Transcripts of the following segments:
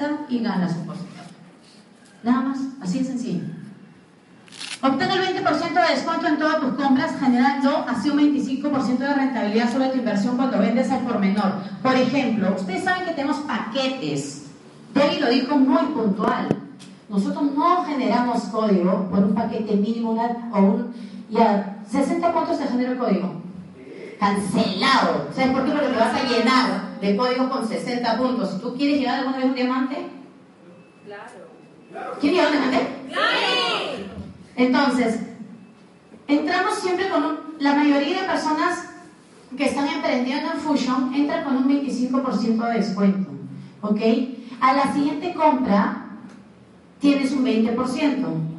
lista y ganas porcentaje. Nada más, así de sencillo. Obtén el 20% de descuento en todas tus compras, generando así un 25% de rentabilidad sobre tu inversión cuando vendes al por menor. Por ejemplo, ustedes saben que tenemos paquetes. Debbie lo dijo muy puntual. Nosotros no generamos código por un paquete mínimo o un... Ya, 60 puntos se genera el código. Cancelado. ¿Sabes por qué? Porque te vas a llenar de código con 60 puntos. Si tú quieres llegar alguna vez un diamante. Claro. ¿Quieres llegar un diamante? Claro. Entonces, entramos siempre con un, la mayoría de personas que están emprendiendo en Fusion entran con un 25% de descuento, ¿ok? A la siguiente compra tienes un 20%.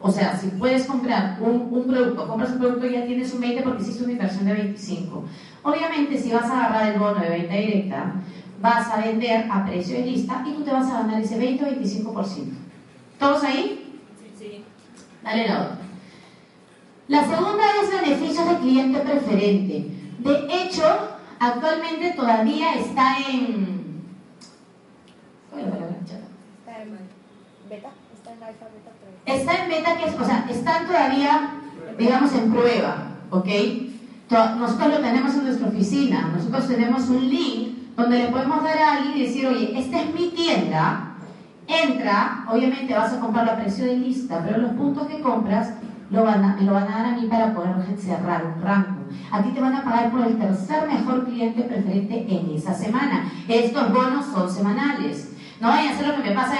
O sea, si puedes comprar un, un, producto, compras un producto ya tienes un 20 porque hiciste una inversión de 25. Obviamente, si vas a agarrar el bono de venta directa, vas a vender a precio de lista y tú te vas a ganar ese 20 o 25%. ¿Todos ahí? Dale la otra. La segunda es beneficios de cliente preferente. De hecho, actualmente todavía está en... ¿Cuál es la palabra? Está en beta. Está en alfa, beta 3. Está en beta, que es, o sea, están todavía, digamos, en prueba, ¿ok? Nosotros lo tenemos en nuestra oficina. Nosotros tenemos un link donde le podemos dar a alguien y decir, oye, esta es mi tienda, entra, obviamente vas a comprar la precio de lista, pero los puntos que compras lo van a, me lo van a dar a mí para poder cerrar un rango. A ti te van a pagar por el tercer mejor cliente preferente en esa semana. Estos bonos son semanales. No vayan a hacer lo que me pasa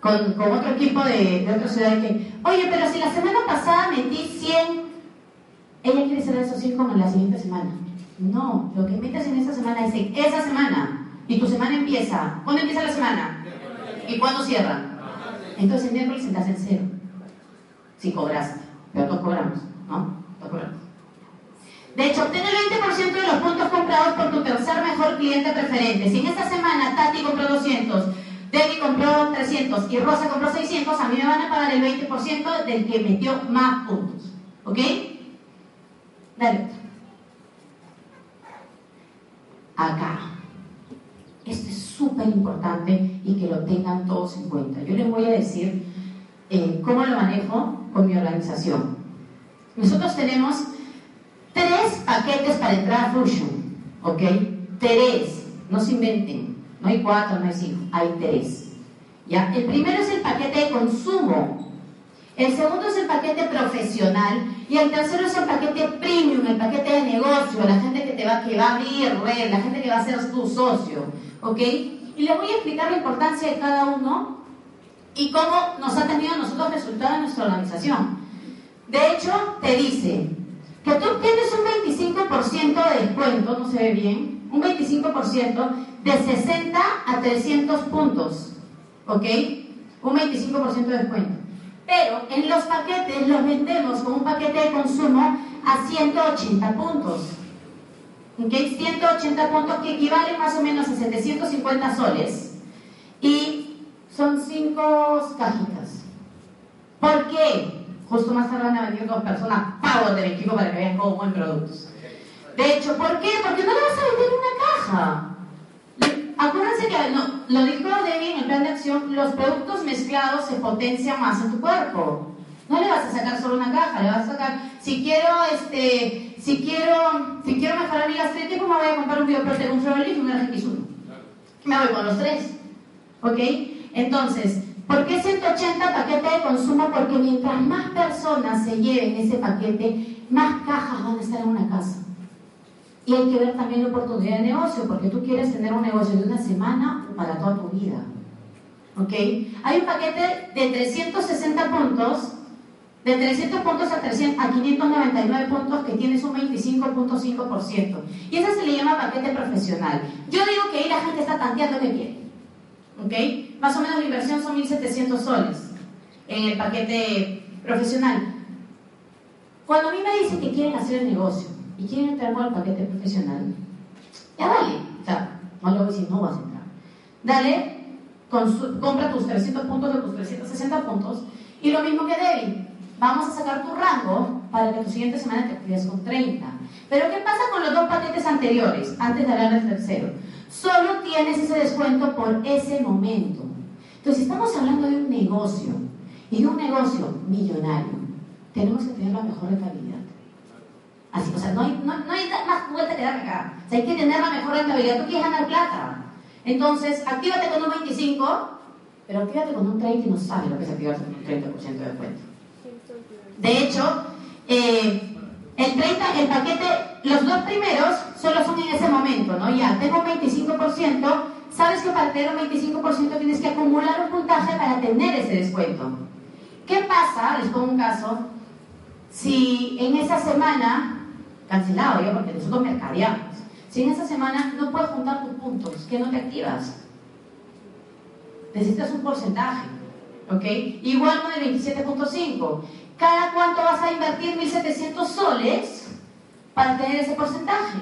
con, otro equipo de, de otra ciudad que, oye, pero si la semana pasada metí 100, ella quiere ser esos 100 como en la siguiente semana. No, lo que metes en esa semana es en esa semana. Y tu semana empieza. ¿Cuándo empieza la semana? ¿Y cuándo cierran? Entonces el miércoles estás en cero. Si cobraste. Pero todos cobramos, ¿no? Todos cobramos. De hecho, obtén el 20% de los puntos comprados por tu tercer mejor cliente preferente. Si en esta semana Tati compró 200, Debbie compró 300 y Rosa compró 600, a mí me van a pagar el 20% del que metió más puntos. ¿Ok? Dale. Acá. Este es súper importante y que lo tengan todos en cuenta. Yo les voy a decir eh, cómo lo manejo con mi organización. Nosotros tenemos tres paquetes para entrar a Fusion, ¿ok? Tres, no se inventen, no hay cuatro, no hay cinco, hay tres. ¿Ya? El primero es el paquete de consumo, el segundo es el paquete profesional y el tercero es el paquete premium, el paquete de negocio, la gente que te va, que va a abrir red, la gente que va a ser tu socio. ¿ok? Y les voy a explicar la importancia de cada uno y cómo nos ha tenido nosotros resultado en nuestra organización. De hecho, te dice que tú tienes un 25% de descuento, no se ve bien, un 25% de 60 a 300 puntos, ¿ok? Un 25% de descuento. Pero en los paquetes los vendemos con un paquete de consumo a 180 puntos. ¿okay? 180 puntos que equivalen más o menos a 750 soles y son 5 cajitas. ¿Por qué? Justo más tarde van a venir dos personas pagos de equipo para que vean cómo buen productos. De hecho, ¿por qué? Porque no le vas a vender una caja. Acuérdense que lo dijo Debbie en el plan de acción, los productos mezclados se potencian más en tu cuerpo. No le vas a sacar solo una caja, le vas a sacar, si quiero, este, si quiero, si quiero mejorar mi gastritis, pues me voy a comprar un bioprotein, un Florelif y un RX1. Me voy con los tres. ¿Ok? Entonces, ¿por qué 180 paquetes de consumo? Porque mientras más personas se lleven ese paquete, más cajas van a estar en una casa. Y hay que ver también la oportunidad de negocio, porque tú quieres tener un negocio de una semana para toda tu vida. ¿Ok? Hay un paquete de 360 puntos de 300 puntos a, 300, a 599 puntos que tienes un 25.5%. Y ese se le llama paquete profesional. Yo digo que ahí la gente está tanteando que quiere. ¿Ok? Más o menos la inversión son 1.700 soles en el paquete profesional. Cuando a mí me dicen que quieren hacer el negocio y quieren entrar al paquete profesional, ya dale. O sea, no le voy a decir, no vas a entrar. Dale, compra tus 300 puntos o tus 360 puntos y lo mismo que Debbie vamos a sacar tu rango para que tu siguiente semana te quedes con 30. Pero ¿qué pasa con los dos paquetes anteriores, antes de hablar del tercero? Solo tienes ese descuento por ese momento. Entonces, estamos hablando de un negocio y de un negocio millonario. Tenemos que tener la mejor rentabilidad. Así, o sea, no hay, más vuelta que dar acá. O hay que tener la mejor rentabilidad. Tú quieres ganar plata. Entonces, actívate con un 25, pero actívate con un 30 y no sabes lo que es activarse con un 30% de descuento. De hecho, eh, el 30, el paquete, los dos primeros solo son en ese momento, ¿no? Ya, tengo un 25%, sabes que para tener un 25% tienes que acumular un puntaje para tener ese descuento. ¿Qué pasa? Les pongo un caso. Si en esa semana, cancelado porque nosotros mercadeamos, si en esa semana no puedes juntar tus puntos, que no te activas, necesitas un porcentaje, ¿ok? Igual con el 27.5. ¿Cada cuánto vas a invertir 1.700 soles para tener ese porcentaje?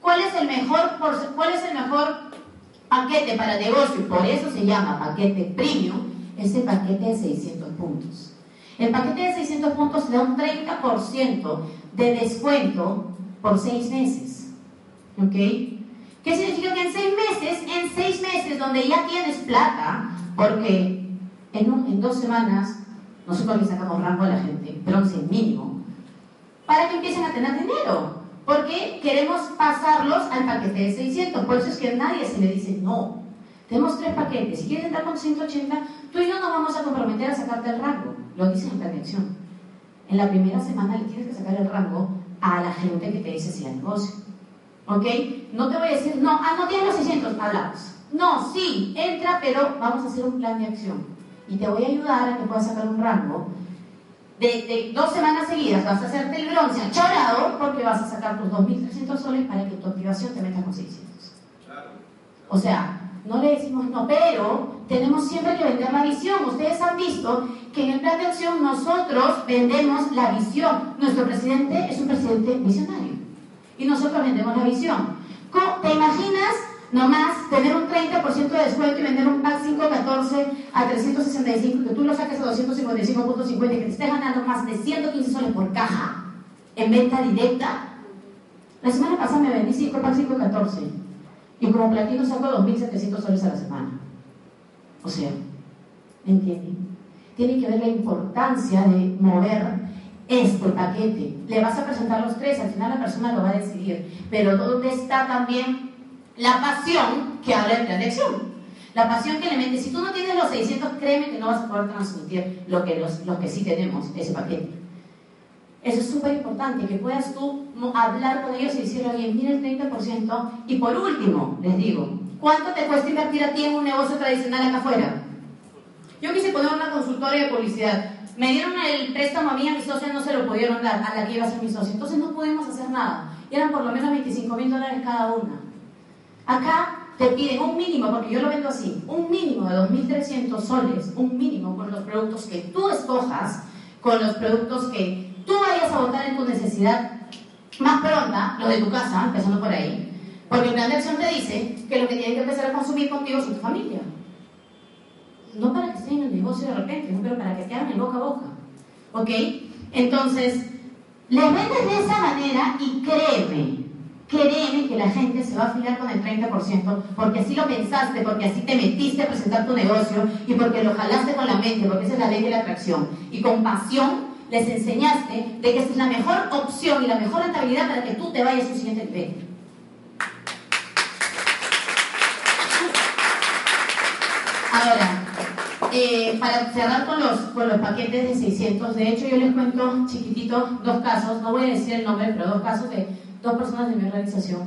¿Cuál es el mejor, cuál es el mejor paquete para negocio? Por eso se llama paquete premium, es el paquete de 600 puntos. El paquete de 600 puntos da un 30% de descuento por 6 meses. ¿Ok? ¿Qué significa que en 6 meses, en 6 meses donde ya tienes plata, porque en, un, en dos semanas nosotros le sacamos rango a la gente, bronce mínimo, para que empiecen a tener dinero. Porque queremos pasarlos al paquete de 600. Por eso es que a nadie se le dice no. Tenemos tres paquetes. Si quieres entrar con 180, tú y yo nos vamos a comprometer a sacarte el rango. Lo dice la acción. En la primera semana le tienes que sacar el rango a la gente que te dice si hay negocio. ¿Ok? No te voy a decir, no, ah, no tienes los 600, hablamos. No, sí, entra, pero vamos a hacer un plan de acción y te voy a ayudar a que puedas sacar un rango. De, dos semanas seguidas vas a hacerte el bronce achorado porque vas a sacar tus 2.300 soles para que tu activación te meta con 600. O sea, no le decimos no, pero tenemos siempre que vender la visión. Ustedes han visto que en el plan de acción nosotros vendemos la visión. Nuestro presidente es un presidente visionario y nosotros vendemos la visión. ¿Te imaginas nomás tener un 30% de descuento y vender un pack 514 a 365, que tú lo saques a 255.50 y que te estés ganando más de 115 soles por caja en venta directa. La semana pasada me vendí 5 pack 514 y como platino saco 2.700 soles a la semana. O sea, ¿me entienden? Tiene que ver la importancia de mover este paquete. Le vas a presentar los tres, al final la persona lo va a decidir. Pero ¿dónde está también la pasión que habla de. La pasión que le mete. Si tú no tienes los 600, créeme que no vas a poder transmitir lo que, los, que sí tenemos, ese paquete. Eso es súper importante, que puedas tú hablar con ellos y decirle, oye, mira el 30%. Y por último, les digo, ¿cuánto te cuesta invertir a ti en un negocio tradicional acá afuera? Yo quise poner una consultoria de publicidad. Me dieron el préstamo a mí, a mis socios no se lo pudieron dar, a la que iba a ser mi socio. Entonces no pudimos hacer nada. Y eran por lo menos 25 mil dólares cada una. Acá te piden un mínimo, porque yo lo vendo así, un mínimo de 2.300 soles, un mínimo con los productos que tú escojas, con los productos que tú vayas a votar en tu necesidad más pronta, lo de tu casa, empezando por ahí, porque el plan de acción te dice que lo que tienen que empezar a consumir contigo es tu familia. No para que estén en el negocio de repente, pero para que queden en boca a boca. ¿Ok? Entonces, les vendes de esa manera y créeme, créeme que la gente se va a afilar con el 30% porque así lo pensaste, porque así te metiste a presentar tu negocio y porque lo jalaste con la mente, porque esa es la ley de la atracción. Y con pasión les enseñaste de que esta es la mejor opción y la mejor rentabilidad para que tú te vayas a un siguiente nivel. Ahora, eh, para cerrar con los, con los paquetes de 600, de hecho yo les cuento chiquitito dos casos, no voy a decir el nombre, pero dos casos de dos personas de mi organización.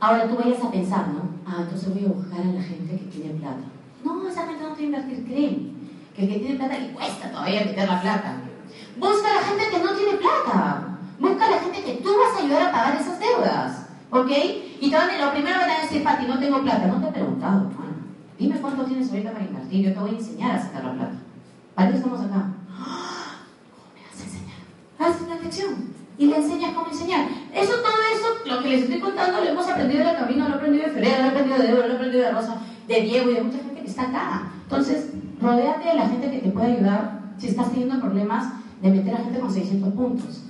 Ahora tú vayas a pensar, ¿no? Ah, entonces voy a buscar a la gente que tiene plata. No, esa gente no que invertir, créeme. Que el que tiene plata le cuesta todavía meter la plata. Busca a la gente que no tiene plata. Busca a la gente que tú vas a ayudar a pagar esas deudas. ¿Ok? Y te van, lo primero van a decir, Pati, no tengo plata. No te he preguntado, hermano. Dime cuánto tienes ahorita para invertir. Yo te voy a enseñar a sacar la plata. ¿Para qué estamos acá? ¿Cómo me vas a enseñar? Haz una lección y le enseñas cómo enseñar. Eso, todo eso, lo que les estoy contando, lo hemos aprendido en el camino, lo he aprendido de Ferreira, lo he aprendido de Evo, lo he aprendido de Rosa, de Diego y de mucha gente que está acá. Entonces, rodéate de la gente que te puede ayudar si estás teniendo problemas de meter a gente con 600 puntos.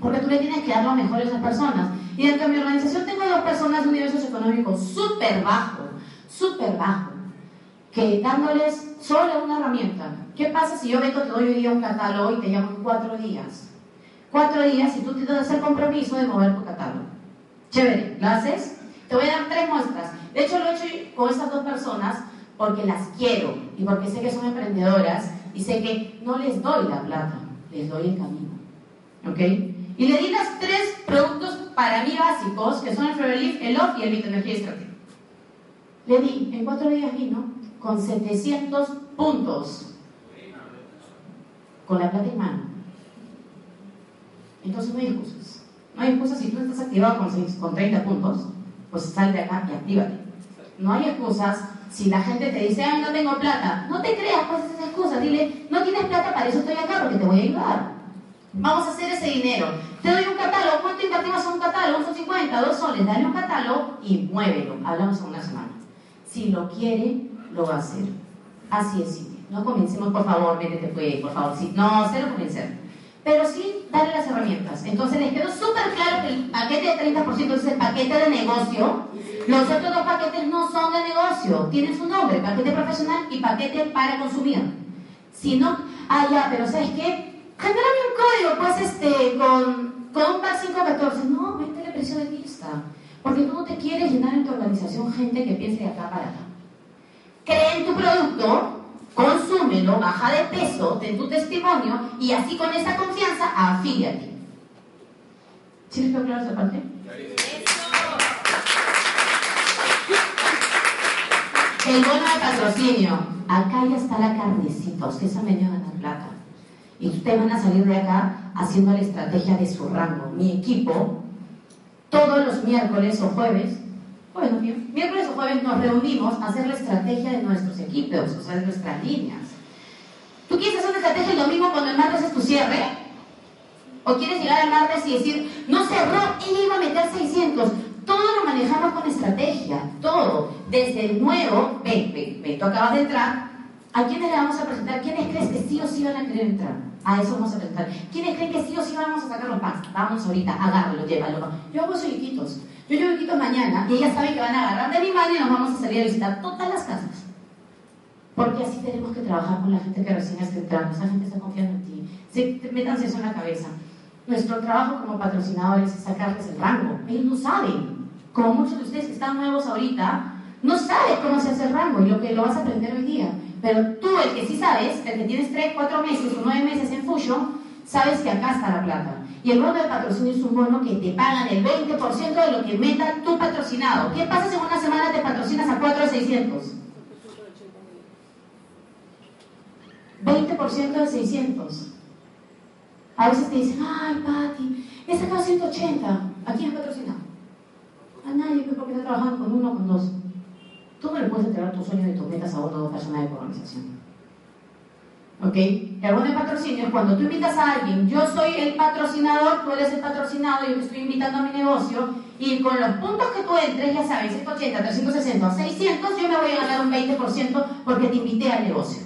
Porque tú le tienes que dar lo mejor a esas personas. Y dentro de mi organización tengo dos personas de un nivel socioeconómico súper bajo, súper bajo, que dándoles solo una herramienta. ¿Qué pasa si yo vengo, te doy día un catálogo y te llamo en cuatro días? Cuatro días y tú te das el compromiso de mover tu catálogo. Chévere, ¿lo haces? Te voy a dar tres muestras. De hecho, lo he hecho con estas dos personas porque las quiero y porque sé que son emprendedoras y sé que no les doy la plata, les doy el camino. ¿Ok? Y le di las tres productos para mí básicos, que son el Forever el Off y el Vita Energía Estratégica. Le di, en cuatro días vino, con 700 puntos. Con la plata en mano. Entonces no hay excusas. No hay excusas si tú estás activado con, con 30 puntos, pues sal de acá y actívate. No hay excusas si la gente te dice, ay, no tengo plata. No te creas, pues esas excusas. Dile, no tienes plata, para eso estoy acá, porque te voy a ayudar. Vamos a hacer ese dinero. Te doy un catálogo. ¿Cuánto invertimos en un catálogo? Un son 50, dos soles. Dale un catálogo y muévelo. Hablamos en una semana. Si lo quiere, lo va a hacer. Así es. No comencemos, por favor, métete pues, por favor. Sí, no, cero convencer. Pero sí, darle las herramientas. Entonces les quedó súper claro que el paquete de 30% es el paquete de negocio. Los otros dos paquetes no son de negocio. Tienen su nombre, paquete profesional y paquete para consumir. Si no, ah, ya, pero ¿sabes qué? Genérame un código, pues, este, con, con un PAC 514. No, métele presión de lista. Porque tú no te quieres llenar en tu organización gente que piense de acá para acá. Cree en tu producto, consúmelo, baja de peso, ten tu testimonio y así con esa confianza afíliate. ¿Sí les quedó claro esa parte? El bono de patrocinio. Acá ya está la carnecita. Ustedes han venido a ganar plata. Y ustedes van a salir de acá haciendo la estrategia de su rango. Mi equipo, todos los miércoles o jueves, bueno, miércoles o jueves nos reunimos a hacer la estrategia de nuestros equipos, o sea, de nuestras líneas. ¿Tú quieres hacer una estrategia el domingo cuando el martes es tu cierre? ¿O quieres llegar al martes y decir, no cerró y iba a meter 600? Todo lo manejamos con estrategia, todo. Desde el nuevo, ven, ven, ven, tú acabas de entrar, ¿a quiénes le vamos a presentar? ¿Quiénes crees que sí o sí van a querer entrar? A eso vamos a presentar. ¿Quiénes creen que sí o sí vamos a sacar los packs? Vamos ahorita, agárralo, llévalo. Yo hago solicitos. Yo llevo equitos mañana y ellas saben que van a agarrar de mi mano y nos vamos a salir a visitar todas las casas. Porque así tenemos que trabajar con la gente que recién está entrando. Esa gente está confiando en ti. Sí, métanse eso en la cabeza. Nuestro trabajo como patrocinadores es sacarles el rango. Ellos no saben. Como muchos de ustedes que están nuevos ahorita, no saben cómo se hace el rango y lo que lo vas a aprender hoy día. Pero tú, el que sí sabes, el que tienes 3, 4 meses o 9 meses en Fusion, sabes que acá está la plata. Y el bono de patrocinio es un bono que te pagan el 20% de lo que meta tu patrocinado. ¿Qué pasa si en una semana te patrocinas a 4 de 600? 20% de 600. A veces te dicen, ay, Pati, he sacado 180. ¿A quién has patrocinado? A nadie, pues, porque está trabajando con uno o con dos. Tú no le puedes entregar tus sueños y tus metas a otra persona de tu organización. ¿Ok? El bono de patrocinio es cuando tú invitas a alguien, yo soy el patrocinador, tú eres el patrocinado, yo te estoy invitando a mi negocio, y con los puntos que tú entres, ya sabes, 180, 360, 600, yo me voy a ganar un 20% porque te invité al negocio.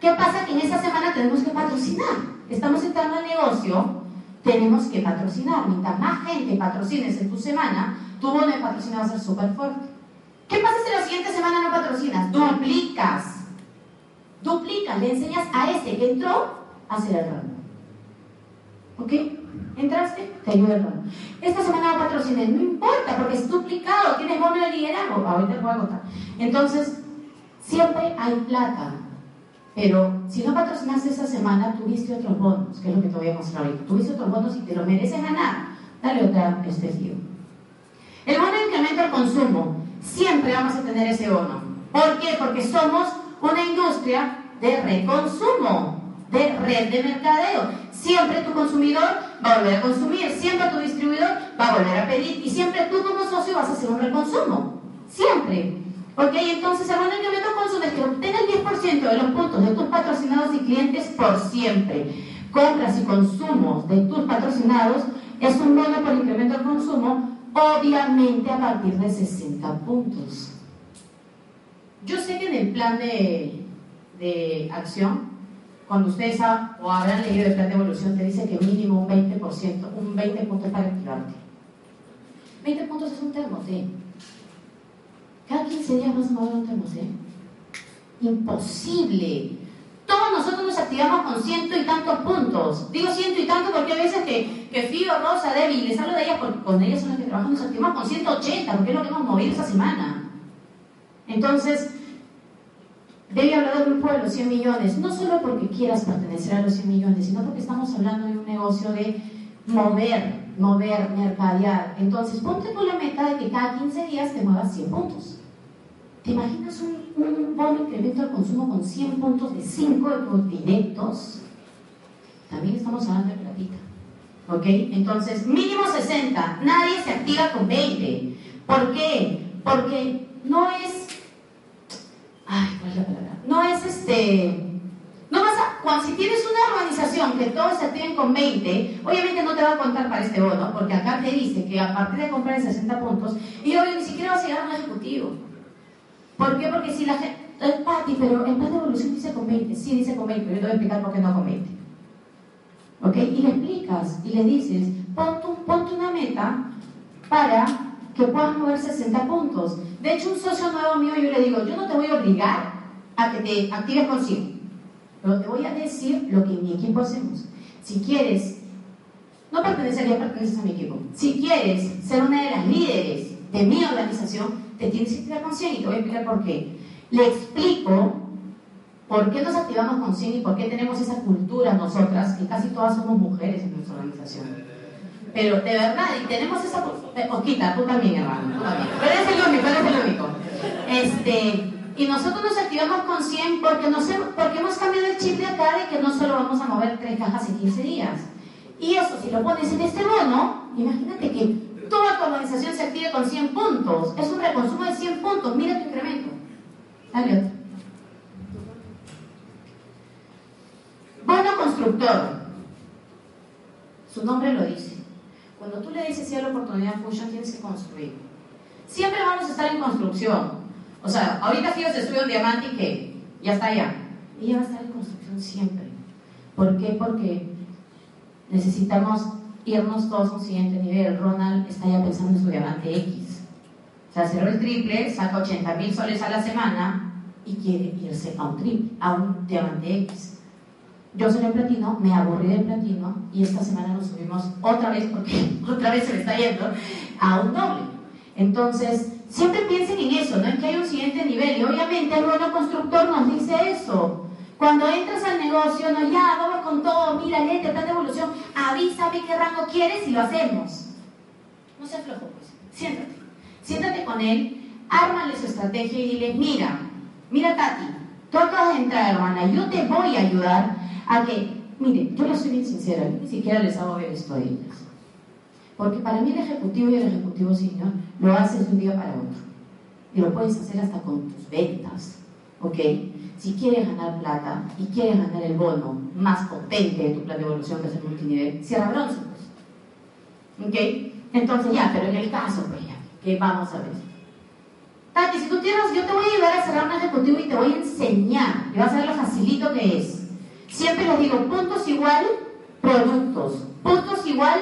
¿Qué pasa? Que en esa semana tenemos que patrocinar. Estamos entrando al negocio, tenemos que patrocinar. Mientras más gente patrocines en tu semana, tu bono de patrocinio va a ser súper fuerte. ¿Qué pasa si la siguiente semana no patrocinas? Duplicas. Duplicas, le enseñas a ese que entró a hacer el ramo. ¿Ok? ¿Entraste? Te ayuda el ramo. Esta semana no patrociné, no importa, porque es duplicado, tienes bono de liderazgo. Ahorita te voy a contar. Entonces, siempre hay plata. Pero si no patrocinaste esa semana, tuviste otros bonos, que es lo que te voy a mostrar ahorita. Tuviste otros bonos y te lo mereces ganar. Dale otra este El bono de incremento consumo. Siempre vamos a tener ese bono. ¿Por qué? Porque somos una industria de reconsumo, de red de mercadeo. Siempre tu consumidor va a volver a consumir, siempre tu distribuidor va a volver a pedir y siempre tú como socio vas a hacer un reconsumo. Siempre. ¿Ok? Entonces, el bono de incremento consumo es que obtenga el 10% de los puntos de tus patrocinados y clientes por siempre. Compras y consumos de tus patrocinados es un bono por incremento al consumo, obviamente a partir de 60 puntos. Yo sé que en el plan de, de acción cuando ustedes o habrán leído el plan de evolución, te dice que mínimo un 20%, un 20 puntos para activarte. 20 puntos es un termoté. Cada 15 días vas a mover un termoté. Imposible. Todos nosotros nos activamos con ciento y tantos puntos. Digo ciento y tanto porque hay veces que, que Fío, Rosa, Debbie, les hablo de ellas porque con ellas son las que trabajamos, nos activamos con 180, porque es lo que hemos movido esa semana. Entonces, Debe hablar del grupo de los 100 millones, no solo porque quieras pertenecer a los 100 millones, sino porque estamos hablando de un negocio de mover, mover, mercadear. Entonces, ponte tú la meta de que cada 15 días te muevas 100 puntos. ¿Te imaginas un, bono incremento al consumo con 100 puntos de 5 de tus directos? También estamos hablando de platita. ¿Ok? Entonces, mínimo 60. Nadie se activa con 20. ¿Por qué? Porque no es ay, ¿cuál es la palabra? No es este, no vas a, cuando si tienes una organización que todos se activen con 20, obviamente no te va a contar para este bono, porque acá te dice que a partir de comprar en 60 puntos, y obvio ni siquiera vas a llegar a un ejecutivo. ¿Por qué? Porque si la gente, el Pati, pero el plan de evolución dice con 20, sí dice con 20, pero yo te voy a explicar por qué no con 20. ¿Ok? Y le explicas y le dices, ponte, ponte una meta para que puedas mover 60 puntos. De hecho, un socio nuevo mío, yo le digo, yo no te voy a obligar a que te actives con 100, pero te voy a decir lo que en mi equipo hacemos. Si quieres, no pertenecer, ya perteneces a mi equipo. Si quieres ser una de las líderes de mi organización, te tienes que activar con 100 y te voy a explicar por qué. Le explico por qué nos activamos con 100 y por qué tenemos esa cultura nosotras, que casi todas somos mujeres en nuestra organización pero de verdad, y tenemos esa poquita, tú también, hermano, tú. Pero eres el único, eres el único. Este, y nosotros nos activamos con 100 porque, nos, porque hemos cambiado el chip de acá de que no solo vamos a mover tres cajas en 15 días. Y eso, si lo pones en este bono, imagínate que toda tu organización se active con 100 puntos. Es un reconsumo de 100 puntos. Mira tu incremento. Dale otro. Bono constructor. Su nombre lo dice. Cuando tú le dices sí a la oportunidad Fusion, tienes que construir. Siempre vamos a estar en construcción. O sea, ahorita Fío se sube un diamante y que ya está allá. Ella va a estar en construcción siempre. ¿Por qué? Porque necesitamos irnos todos a un siguiente nivel. Ronald está ya pensando en su diamante X. O sea, cerró el triple, saca 80 mil soles a la semana y quiere irse a un triple, a un diamante X. Yo soy el platino, me aburrí del platino y esta semana nos subimos otra vez, porque otra vez se me está yendo, a un doble. Entonces, siempre piensen en eso, ¿no? En que hay un siguiente nivel. Y obviamente el bono constructor nos dice eso. Cuando entras al negocio, no, ya, vamos con todo, mira, léete plan de evolución, avísame qué rango quieres y lo hacemos. No se aflojo, pues. Siéntate. Siéntate con él, ármale su estrategia y dile, mira, mira Tati, tú acabas de entrar, hermana, yo te voy a ayudar a que, mire, yo les soy bien sincera, ni siquiera les hago ver esto a ellas. Porque para mí el ejecutivo y el ejecutivo senior lo haces de un día para otro. Y lo puedes hacer hasta con tus ventas. ¿Ok? Si quieres ganar plata y quieres ganar el bono más potente de tu plan de evolución, que es el multinivel, cierra bronce. Pues. ¿Ok? Entonces ya, pero en el caso, pues ya, que vamos a ver. Tati, si tú quieres, yo te voy a ayudar a cerrar un ejecutivo y te voy a enseñar. Y vas a ver lo facilito que es. Siempre les digo, puntos igual productos, puntos igual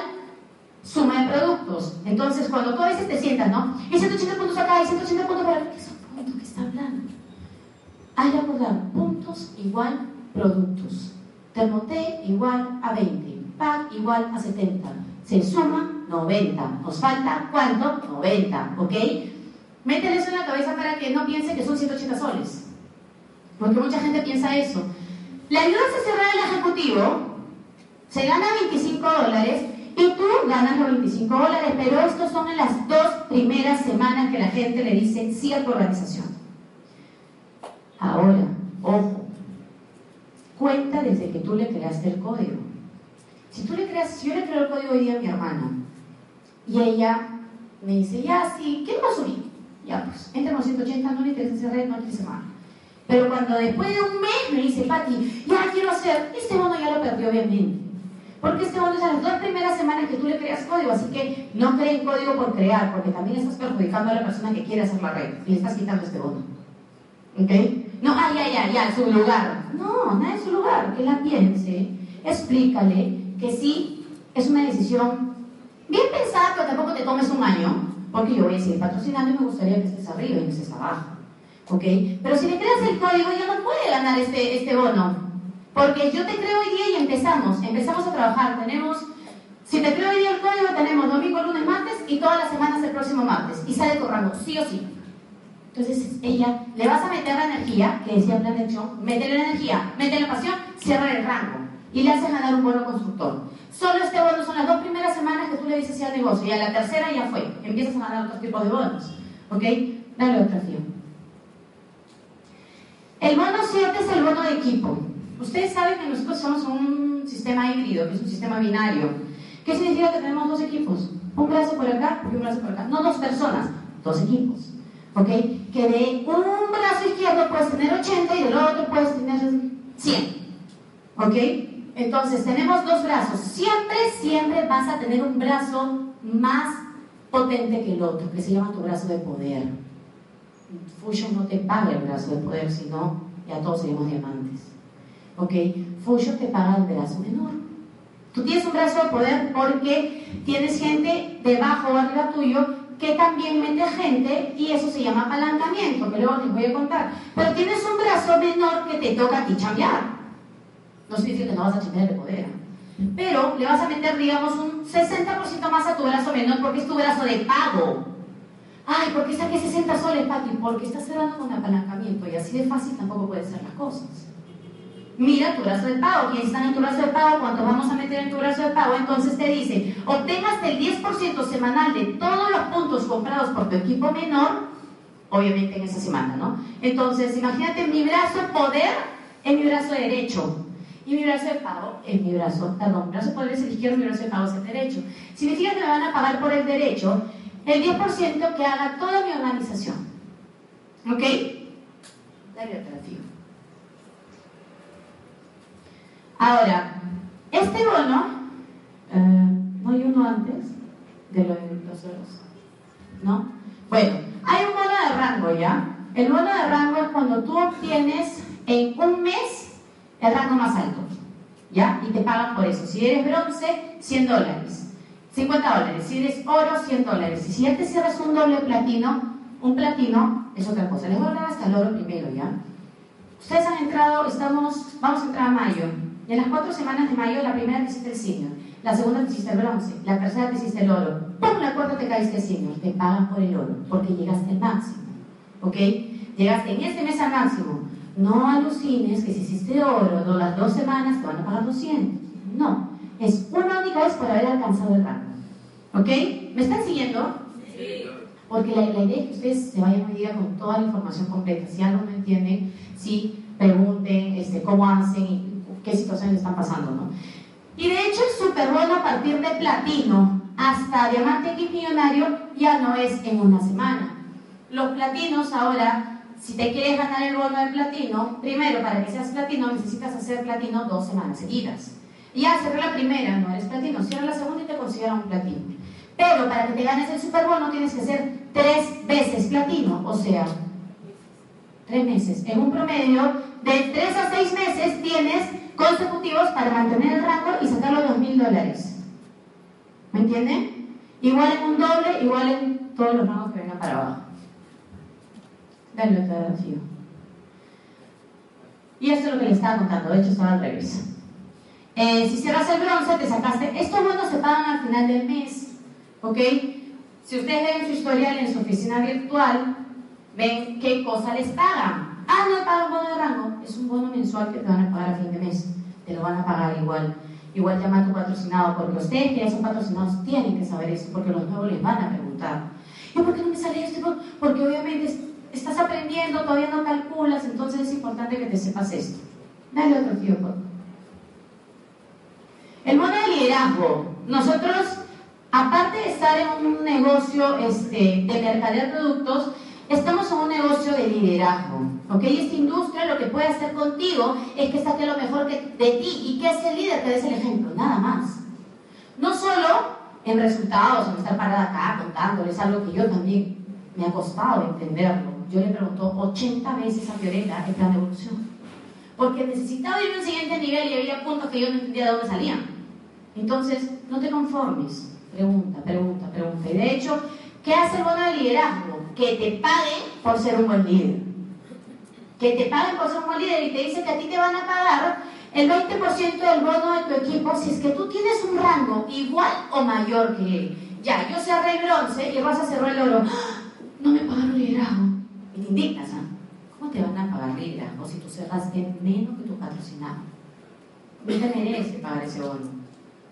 suma de productos. Entonces, cuando tú a veces te sientas, ¿no? Y 180 puntos acá, y 180 puntos para ¿qué son puntos que está hablando? Hay que acordar, puntos igual productos. Termoté igual a 20, PAC igual a 70. Se suma 90. Nos falta cuánto? 90, ¿ok? Métele eso en la cabeza para que no piense que son 180 soles. Porque mucha gente piensa eso. Le ayudas a cerrar el ejecutivo, se gana 25 dólares y tú ganas los 25 dólares, pero estos son en las dos primeras semanas que la gente le dice sí a tu organización. Ahora, ojo, cuenta desde que tú le creaste el código. Si tú le creas, si yo le creo el código hoy día a mi hermana y ella me dice, ya, sí, ¿qué a subir? Ya, pues, entra en 180, no le interesa cerrar, no le interesa más. Pero cuando después de un mes me dice, Pati, ya quiero hacer, este bono ya lo perdió obviamente. Porque este bono es a las dos primeras semanas que tú le creas código, así que no creen código por crear, porque también estás perjudicando a la persona que quiere hacer la red y le estás quitando este bono. ¿Ok? No, ah, ya, ya, ya, su lugar. No, nada en su lugar. Que la piense, explícale que sí es una decisión bien pensada, pero tampoco te tomes un año, porque yo voy a seguir patrocinando y me gustaría que estés arriba y no estés abajo. ¿Ok? Pero si le creas el código, ya no puede ganar este, este bono. Porque yo te creo hoy día y empezamos, empezamos a trabajar. Tenemos, si te creo hoy día el código, tenemos domingo, lunes, martes y todas las semanas el próximo martes. Y sale tu sí o sí. Entonces ella, le vas a meter la energía, que decía plan de acción, mete la energía, mete la pasión, cierra el rango y le haces ganar un bono constructor. Solo este bono son las dos primeras semanas que tú le dices sí al negocio y a la tercera ya fue, empiezas a ganar otros tipos de bonos. ¿Ok? Dale otra fío. El bono 7 es el bono de equipo. Ustedes saben que nosotros somos un sistema híbrido, que es un sistema binario. ¿Qué significa que tenemos dos equipos? Un brazo por acá y un brazo por acá. No dos personas, dos equipos. ¿Ok? Que de un brazo izquierdo puedes tener 80 y del otro puedes tener 100. ¿Ok? Entonces, tenemos dos brazos. Siempre, siempre vas a tener un brazo más potente que el otro, que se llama tu brazo de poder. Fusion no te paga el brazo de poder, sino ya todos seríamos diamantes. ¿Ok? Fusion te paga el brazo menor. Tú tienes un brazo de poder porque tienes gente debajo o arriba tuyo que también mete gente y eso se llama apalancamiento, que luego les voy a contar. Pero tienes un brazo menor que te toca a ti chambear. No significa que no vas a chambear de poder. Pero le vas a meter, digamos, un 60% más a tu brazo menor porque es tu brazo de pago. Ay, ¿por qué saqué 60 soles, Pati? Porque estás cerrando con apalancamiento y así de fácil tampoco pueden ser las cosas. Mira tu brazo de pago. ¿Quiénes están en tu brazo de pago? ¿Cuánto vamos a meter en tu brazo de pago? Entonces te dice, obtengas el 10% semanal de todos los puntos comprados por tu equipo menor, obviamente en esa semana, ¿no? Entonces, imagínate mi brazo poder en mi brazo derecho. Y mi brazo de pago es mi brazo, perdón, mi brazo de poder es el izquierdo, mi brazo de pago es el derecho. Significa que me van a pagar por el derecho el 10% que haga toda mi organización. ¿Ok? Dale operativo. Ahora, este bono, eh, ¿no hay uno antes de los euros? ¿No? Bueno, hay un bono de rango ya. El bono de rango es cuando tú obtienes en un mes el rango más alto. ¿Ya? Y te pagan por eso. Si eres bronce, 100 dólares. 50 dólares. Si eres oro, 100 dólares. Y si ya te cierras un doble platino, un platino es otra cosa. Les voy a hablar hasta el oro primero, ¿ya? Ustedes han entrado, estamos, vamos a entrar a mayo. Y en las cuatro semanas de mayo, la primera te hiciste el senior, la segunda te hiciste el bronce, la tercera te hiciste el oro. ¡Pum! La cuarta te caíste el senior. Te pagan por el oro, porque llegaste al máximo. ¿Ok? Llegaste en este mes al máximo. No alucines que si hiciste oro las dos semanas te van a pagar 200. No. Es una única vez por haber alcanzado el rango. ¿Ok? ¿Me están siguiendo? Sí. Porque la, idea es que ustedes se vayan a día con toda la información completa. Si algo no entienden, sí, pregunten este, cómo hacen y qué situaciones están pasando, ¿no? Y de hecho el Super Bowl a partir de platino hasta diamante X millonario ya no es en una semana. Los platinos ahora, si te quieres ganar el bono de platino, primero para que seas platino necesitas hacer platino dos semanas seguidas. Ya cerré la primera, no eres platino, cierra la segunda y te consideran un platino. Pero para que te ganes el Super Bono tienes que ser tres veces platino, o sea, tres meses. En un promedio de tres a seis meses tienes consecutivos para mantener el rango y sacar los 2.000 dólares. ¿Me entienden? Igual en un doble, igual en todos los rangos que vengan para abajo. Dale otra desafío. Y esto es lo que le estaba contando, de hecho estaba al revés. Eh, si cierras el bronce, te sacaste. Estos bonos se pagan al final del mes. ¿Ok? Si ustedes ven su historial en su oficina virtual, ven qué cosa les pagan. Ah, no paga un bono de rango. Es un bono mensual que te van a pagar a fin de mes. Te lo van a pagar igual. Igual llama a tu patrocinado, porque ustedes que ya son patrocinados tienen que saber eso, porque los nuevos les van a preguntar. ¿Y por qué no me sale esto? Porque obviamente estás aprendiendo, todavía no calculas, entonces es importante que te sepas esto. Dale otro tío, El bono de liderazgo. Nosotros, aparte de estar en un negocio este, de mercadear de productos, Estamos en un negocio de liderazgo. ¿Ok? Esta industria lo que puede hacer contigo es que saque lo mejor de ti y que ese líder te des el ejemplo, nada más. No solo en resultados, en estar parada acá contándoles algo que yo también me ha costado entenderlo. yo le pregunto 80 veces a Fiorella el plan de evolución. Porque necesitaba ir a un siguiente nivel y había puntos que yo no entendía de dónde salían. Entonces, no te conformes. Pregunta, pregunta, pregunta. Y de hecho, ¿qué hace el bono de liderazgo? Que te paguen por ser un buen líder. Que te paguen por ser un buen líder y te dice que a ti te van a pagar el 20% del bono de tu equipo si es que tú tienes un rango igual o mayor que él. Ya, yo cerré el bronce y Rosa cerró el oro. ¡Ah! No me pagaron liderazgo. Y te indignas, ¿ah? ¿Cómo te van a pagar liderazgo si tú cerraste menos que tu patrocinado? No te merece pagar ese bono.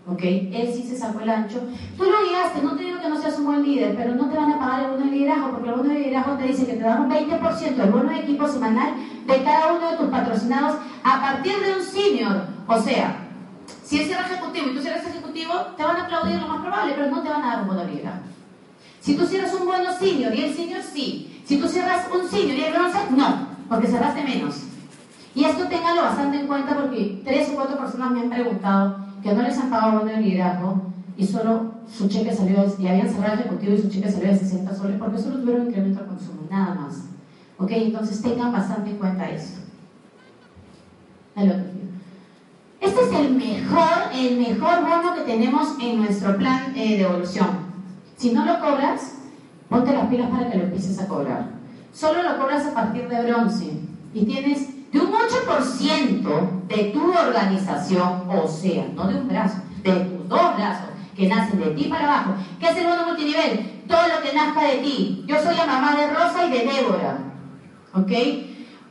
¿Ok? Él sí se sacó el ancho. Tú lo guiaste, no te digo que no seas un buen líder, pero no te van a pagar el bono de liderazgo, porque el bono de liderazgo te dice que te dan un 20% del bono de equipo semanal de cada uno de tus patrocinados a partir de un senior. O sea, si él cierra ejecutivo y tú cierras ejecutivo, te van a aplaudir lo más probable, pero no te van a dar un bono de liderazgo. Si tú cierras un bono senior y el senior sí. Si tú cierras un senior y el bronce, no, porque cerraste menos. Y esto ténganlo bastante en cuenta porque tres o cuatro personas me han preguntado que no les han pagado de liderazgo y solo su cheque salió, y habían cerrado el ejecutivo y su cheque salió de 60 soles porque solo tuvieron incremento de consumo, nada más. ¿Ok? Entonces tengan bastante en cuenta esto. Este es el mejor, el mejor bono que tenemos en nuestro plan eh, de evolución. Si no lo cobras, ponte las pilas para que lo empieces a cobrar. Solo lo cobras a partir de bronce y tienes de un 8% de tu organización, o sea, no de un brazo, de tus dos brazos que nacen de ti para abajo. ¿Qué es el bono multinivel? Todo lo que nazca de ti. Yo soy la mamá de Rosa y de Débora. ¿Ok?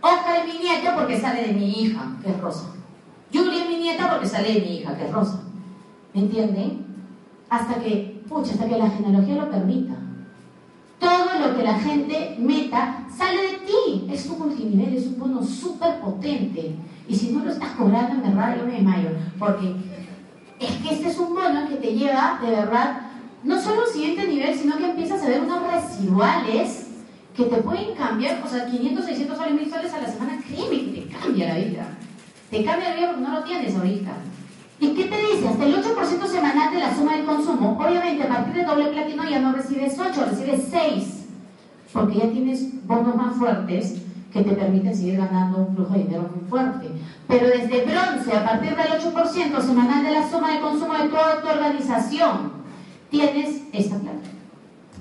Oscar es mi nieto porque sale de mi hija, que es Rosa. Julia es mi nieta porque sale de mi hija, que es Rosa. ¿Me entienden? Hasta que, pucha, hasta que la genealogía lo permita. Todo lo que la gente meta sale de ti. Es un multinivel, es un bono súper potente. Y si no lo estás cobrando, en verdad, yo me desmayo. Porque es que este es un bono que te lleva, de verdad, no solo al siguiente nivel, sino que empiezas a ver unos residuales que te pueden cambiar, o sea, 500, 600 soles, 1000 soles a la semana, créeme que te cambia la vida. Te cambia la vida porque no lo tienes ahorita. ¿Y qué te dice? Hasta el 8% semanal de la suma del consumo. Obviamente, a partir de doble platino ya no recibes 8, recibes 6. Porque ya tienes bonos más fuertes que te permiten seguir ganando un flujo de dinero muy fuerte. Pero desde bronce, a partir del 8% semanal de la suma de consumo de toda tu organización, tienes esta plata.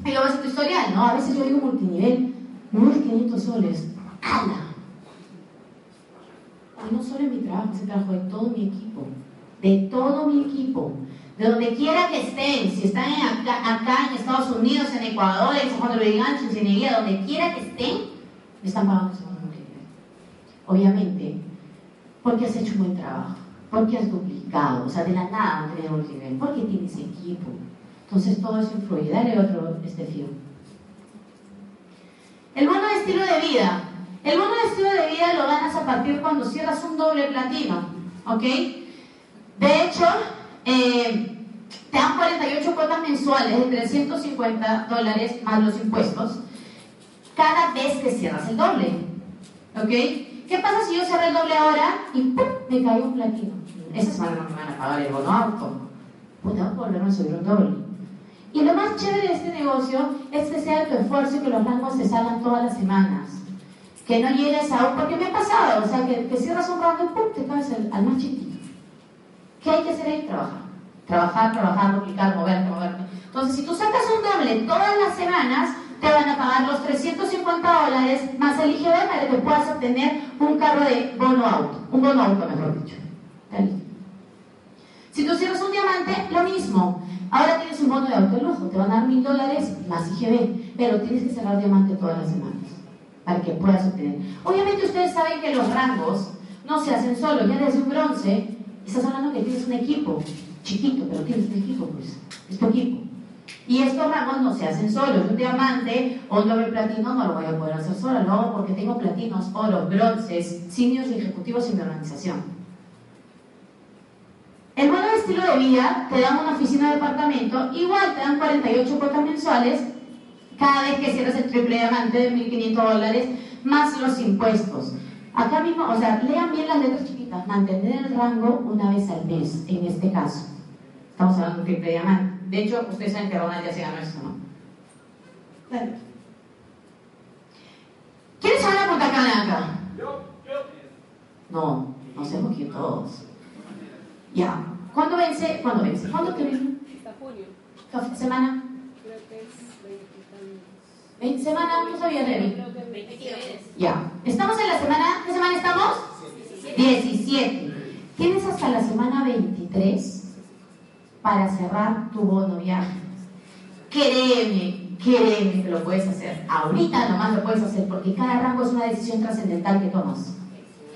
Y luego es tu historial, ¿no? A veces yo digo multinivel, 1.500 soles. ¡Hala! Y no solo en mi trabajo, es el trabajo de todo mi equipo de todo mi equipo, de donde quiera que estén, si están acá, en Estados Unidos, en Ecuador, en San Juan de en donde quiera que estén, me están pagando multinivel. Obviamente, porque has hecho un buen trabajo, porque has duplicado, o sea, de la nada no multinivel, porque tienes equipo. Entonces todo eso influye. Dale otro, este fío. El bono de estilo de vida. El bono de estilo de vida lo ganas a partir cuando cierras un doble platino. ¿Ok? De hecho, eh, te dan 48 cuotas mensuales de 350 dólares más los impuestos cada vez que cierras el doble. ¿Ok? ¿Qué pasa si yo cierro el doble ahora y ¡pum! me cae un platino? Esa semana no me van a pagar el bono auto. Pues tengo que volverme a subir un doble. Y lo más chévere de este negocio es que sea tu esfuerzo y que los rangos te salgan todas las semanas. Que no llegues a un... Porque me ha pasado, o sea, que, cierras un rango y ¡pum! te caes al más chiquito. ¿Qué hay que hacer ahí? Trabajar. Trabajar, trabajar, duplicar, moverte, moverte. Entonces, si tú sacas un doble todas las semanas, te van a pagar los 350 dólares más el IGB para que puedas obtener un carro de bono auto. Un bono auto, mejor dicho. Si tú cierras un diamante, lo mismo. Ahora tienes un bono de auto de lujo, te van a dar mil dólares más IGB, pero tienes que cerrar diamante todas las semanas para que puedas obtener. Obviamente ustedes saben que los rangos no se hacen solos, ya desde un bronce Estás hablando que tienes un equipo chiquito, pero tienes un equipo, pues, es tu equipo. Y estos rangos no se hacen solos. Un diamante o un doble platino no lo voy a poder hacer sola, lo hago porque tengo platinos, oros, bronces, simios y ejecutivos en mi organización. El de estilo de vida te dan una oficina de departamento, igual te dan 48 cuotas mensuales cada vez que cierras el triple diamante de 1.500 dólares, más los impuestos. Acá mismo, o sea, lean bien las letras chiquitas, mantener el rango una vez al mes, en este caso. Estamos hablando de un triple diamante. De hecho, ustedes saben que Ronald ya se ganó eso, ¿no? ¿Quiénes van a Punta Cana acá? No, no sé por qué todos. Ya. ¿Cuándo vence? ¿Cuándo vence? ¿Cuándo termina? Hasta junio. ¿Qué semana? Creo que es 20 20 semana, no sabía, Remy. Creo que 29. Ya. ¿Estamos en la semana? ¿Qué semana estamos? 17. Tienes hasta la semana 23 para cerrar tu bono viaje. Créeme, créeme que lo puedes hacer. Ahorita nomás lo puedes hacer porque cada rango es una decisión trascendental que tomas.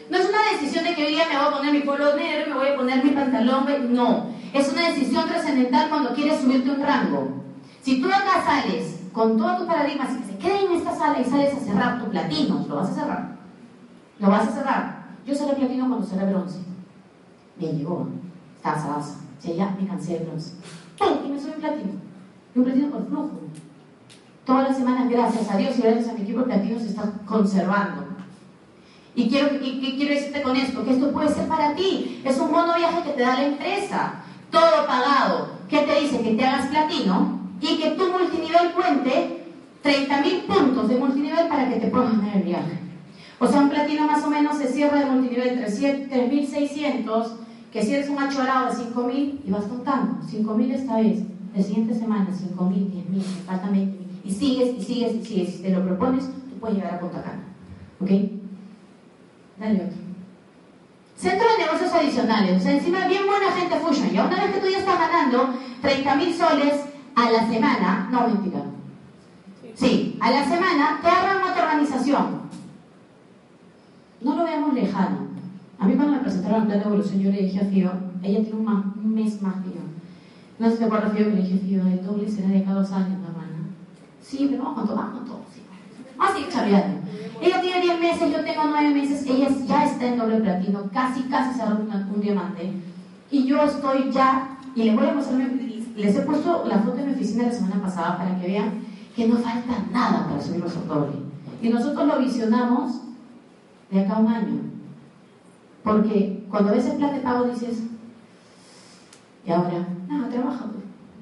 No es una decisión de que hoy día me voy a poner mi polo negro, me voy a poner mi pantalón. No. Es una decisión trascendental cuando quieres subirte un rango. Si tú acá sales con todos tus paradigmas que se queden en esta sala y sales a cerrar tu platino, lo vas a cerrar. Lo vas a cerrar. Yo cerré platino cuando cerré bronce. Me llegó. Casa, casa. Sí, ya me cansé de bronce. ¡Pum! Y me subí platino. Y un platino por flujo. Todas las semanas, gracias a Dios y gracias a mi equipo, el platino se está conservando. Y quiero, y- y quiero decirte con esto, que esto puede ser para ti. Es un bono viaje que te da la empresa. Todo pagado. ¿Qué te dice? Que te hagas platino y que tu multinivel cuente 30.000 puntos de multinivel para que te puedas ganar el viaje. O sea, un platino más o menos se cierra de multinivel 300 3.600, que si eres un achorado de 5.000 y vas contando. 5.000 esta vez, la siguiente semana 5.000, 10.000, me faltan 20.000. Y sigues y sigues y sigues. Si te lo propones, tú puedes llegar a Punta Cana. ¿Ok? Dale otro. Centro de negocios adicionales. O sea, encima bien buena gente Fusion. Ya una vez que tú ya estás ganando 30 mil soles a la semana, no mentira. Sí, a la semana te agarran otra organización. No lo veamos lejano. A mí cuando me presentaron el plan de evolución, yo le dije a Fío, ella tiene un, más- un mes más que yo. No sé si te acuerdas, Fío, que le dije, Fío, el doble será de cada dos años, hermana. Sí, pero vamos con todo, vamos con todo. Sí. Vamos a seguir. Ella tiene 10 meses, yo tengo 9 meses, ella ya está en doble platino, casi, casi cerró un, un diamante. Y yo estoy ya, y les voy a mostrar, mi- les he puesto la foto de mi oficina la semana pasada para que vean que no falta nada para subirnos al doble. Y nosotros lo visionamos de acá a un año. Porque cuando ves el plan de pago dices, y ahora, nada, trabaja,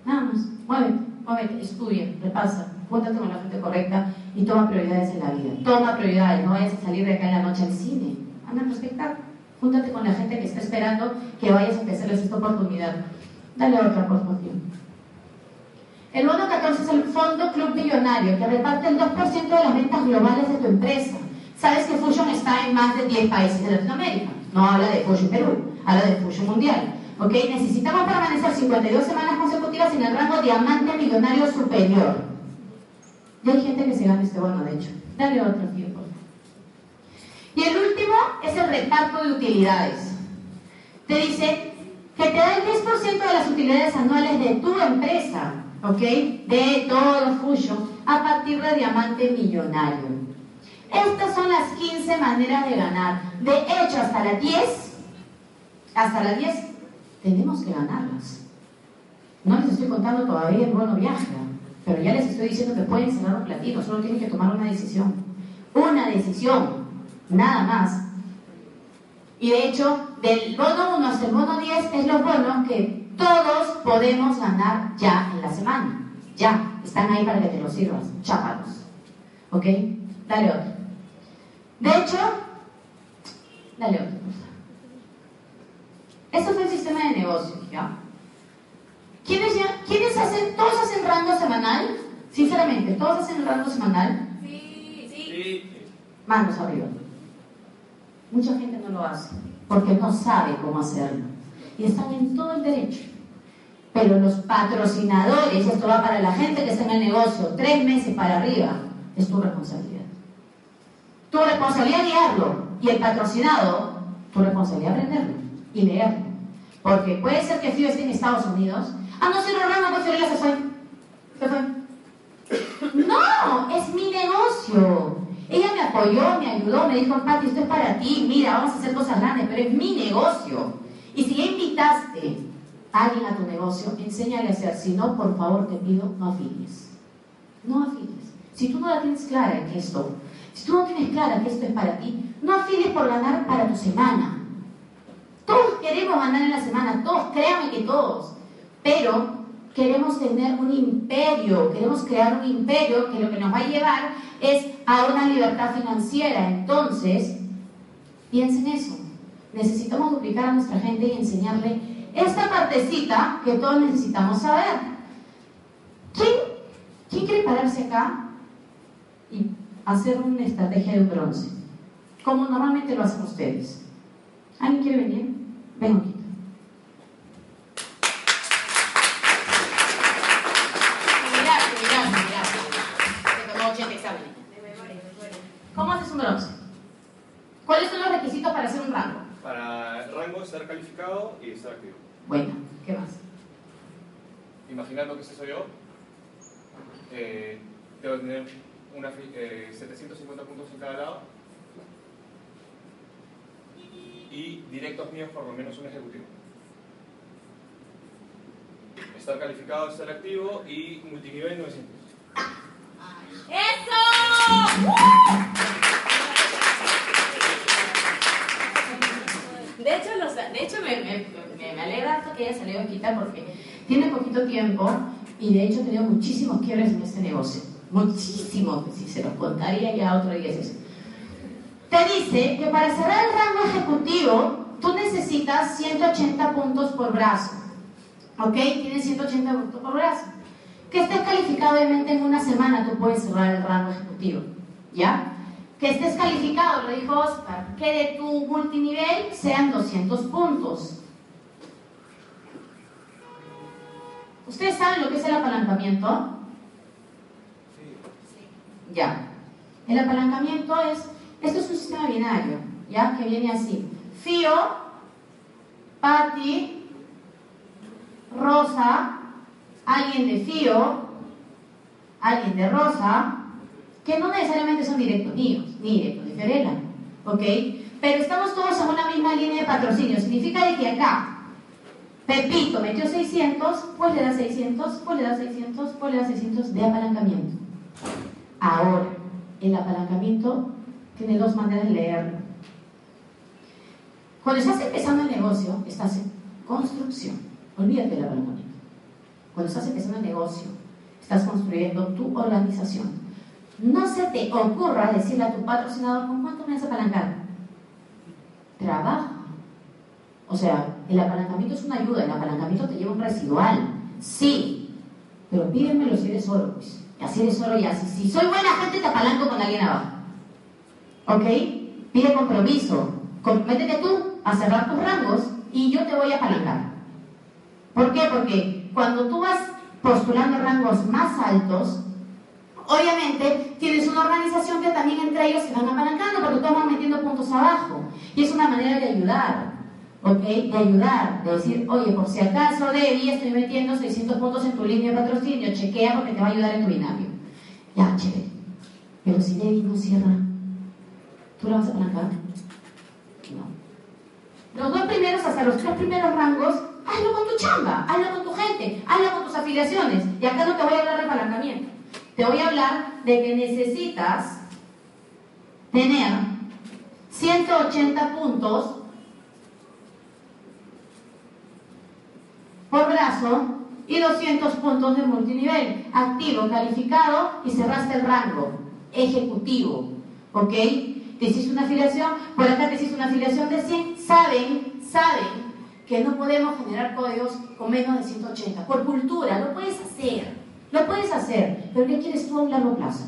nada más, muévete, muévete, estudia, repasa, júntate con la gente correcta y toma prioridades en la vida. Toma prioridades, no vayas a salir de acá en la noche al cine, anda a. Júntate con la gente que está esperando que vayas a ofrecerles esta oportunidad. Dale otra, por favor. El bono 14 es el Fondo Club Millonario, que reparte el 2% de las ventas globales de tu empresa. Sabes que Fusion está en más de 10 países de Latinoamérica. No habla de Fusion Perú, habla de Fusion Mundial. ¿Ok? Necesitamos permanecer 52 semanas consecutivas en el rango diamante millonario superior. Y hay gente que se gana este bono, de hecho. Dale otro, favor. Y el último es el reparto de utilidades. Te dice que te da el 10% de las utilidades anuales de tu empresa, ¿ok? De todo Fusion, a partir de diamante millonario. Estas son las 15 maneras de ganar. De hecho, hasta las 10, hasta las 10, tenemos que ganarlas. No les estoy contando todavía el bono viaje, pero ya les estoy diciendo que pueden cerrar un platino, solo tienen que tomar una decisión. Una decisión, nada más. Y de hecho, del bono 1 hasta el bono 10 es los bonos que todos podemos ganar ya en la semana. Ya, están ahí para que te los sirvas. Chápalos. ¿Ok? Dale otro. De hecho, dale otro. Esto fue el sistema de negocios, ¿ya? ¿Quiénes, ya, ¿Quiénes hacen, todos hacen rango semanal? Sinceramente, ¿todos hacen rango semanal? Sí, sí. Manos arriba. Mucha gente no lo hace porque no sabe cómo hacerlo. Y están en todo el derecho. Pero los patrocinadores, esto va para la gente que está en el negocio, tres meses para arriba, es tu responsabilidad. Tu responsabilidad guiarlo. Y el patrocinado, tu responsabilidad aprenderlo y leerlo. Porque puede ser que Fío esté en Estados Unidos. Ah, no, no, no, no, Fiorella se fue. Fue. No, es mi negocio. Apoyó, me ayudó, me dijo, Pati, esto es para ti, mira, vamos a hacer cosas grandes, pero es mi negocio. Y si ya invitaste a alguien a tu negocio, enséñale a hacer. Si no, por favor, te pido, no afilies. No afilies. Si tú no la tienes clara en esto, si tú no tienes clara que esto es para ti, no afilies por ganar para tu semana. Todos queremos ganar en la semana, todos, créanme que todos. Pero queremos tener un imperio, queremos crear un imperio que lo que nos va a llevar es a una libertad financiera. Entonces, piensen eso. Necesitamos duplicar a nuestra gente y enseñarle esta partecita que todos necesitamos saber. ¿Quién, quién quiere pararse acá y hacer una estrategia de bronce? Como normalmente lo hacen ustedes. ¿Alguien quiere venir? Ven aquí. Y estar activo. Bueno, ¿qué más? Imaginando que ese soy yo, eh, tengo que tener una, eh, 750 puntos en cada lado y directos míos por lo menos un ejecutivo. Estar calificado, estar activo y multinivel 900. ¡Eso! De hecho, los- de hecho me, me, me- alegra que haya salido Quita porque tiene poquito tiempo y de hecho ha tenido muchísimos quiebres en este negocio. Muchísimos, si se los contaría ya otro día es eso. Te dice que para cerrar el rango ejecutivo tú necesitas 180 puntos por brazo. ¿Ok? Tienes 180 puntos por brazo. Que estés calificado obviamente en una semana tú puedes cerrar el rango ejecutivo. ¿Ya? Que estés calificado, lo dijo Oscar, que de tu multinivel sean 200 puntos. ¿Ustedes saben lo que es el apalancamiento? Ya. El apalancamiento es, esto es un sistema binario, ¿ya? Que viene así. Fío, Patti, Rosa, alguien de Fío, alguien de Rosa, que no necesariamente son directos míos, ni directos de Fiorella, ¿ok? Pero estamos todos en una misma línea de patrocinio. Significa de que acá Pepito metió 600, pues le da 600, pues le da 600, pues le da 600 de apalancamiento. Ahora, el apalancamiento tiene dos maneras de leerlo. Cuando estás empezando el negocio, estás en construcción. Olvídate del apalancamiento. Cuando estás empezando el negocio, estás construyendo tu organización. No se te ocurra decirle a tu patrocinador, ¿con cuánto me vas a apalancar? Trabaja. O sea, el apalancamiento es una ayuda, el apalancamiento te lleva un residual. Sí, pero pídemelo si eres oro, pues. Y así eres oro y así. Si soy buena gente, te apalanco con alguien abajo. ¿Ok? Pide compromiso. Comprométete tú a cerrar tus rangos y yo te voy a apalancar. ¿Por qué? Porque cuando tú vas postulando rangos más altos, obviamente tienes una organización que también entre ellos se van apalancando porque todos van metiendo puntos abajo. Y es una manera de ayudar. ¿ok? De ayudar, de decir, oye, por si acaso, Debbie, estoy metiendo 600 puntos en tu línea de patrocinio, chequea porque te va a ayudar en tu binario. Ya, chévere. Pero si Debbie no cierra, ¿tú la vas a apalancar? No. Los dos primeros, hasta los tres primeros rangos, hazlo con tu chamba, hazlo con tu gente, hazlo con tus afiliaciones. Y acá no te voy a hablar de apalancamiento. Te voy a hablar de que necesitas tener 180 puntos por brazo y 200 puntos de multinivel. Activo, calificado y cerraste el rango. Ejecutivo. ¿Ok? Te hiciste una afiliación, por acá te hiciste una afiliación de 100. Saben, saben que no podemos generar códigos con menos de 180. Por cultura, lo puedes hacer. Lo puedes hacer. Pero ¿qué quieres tú a un largo plazo?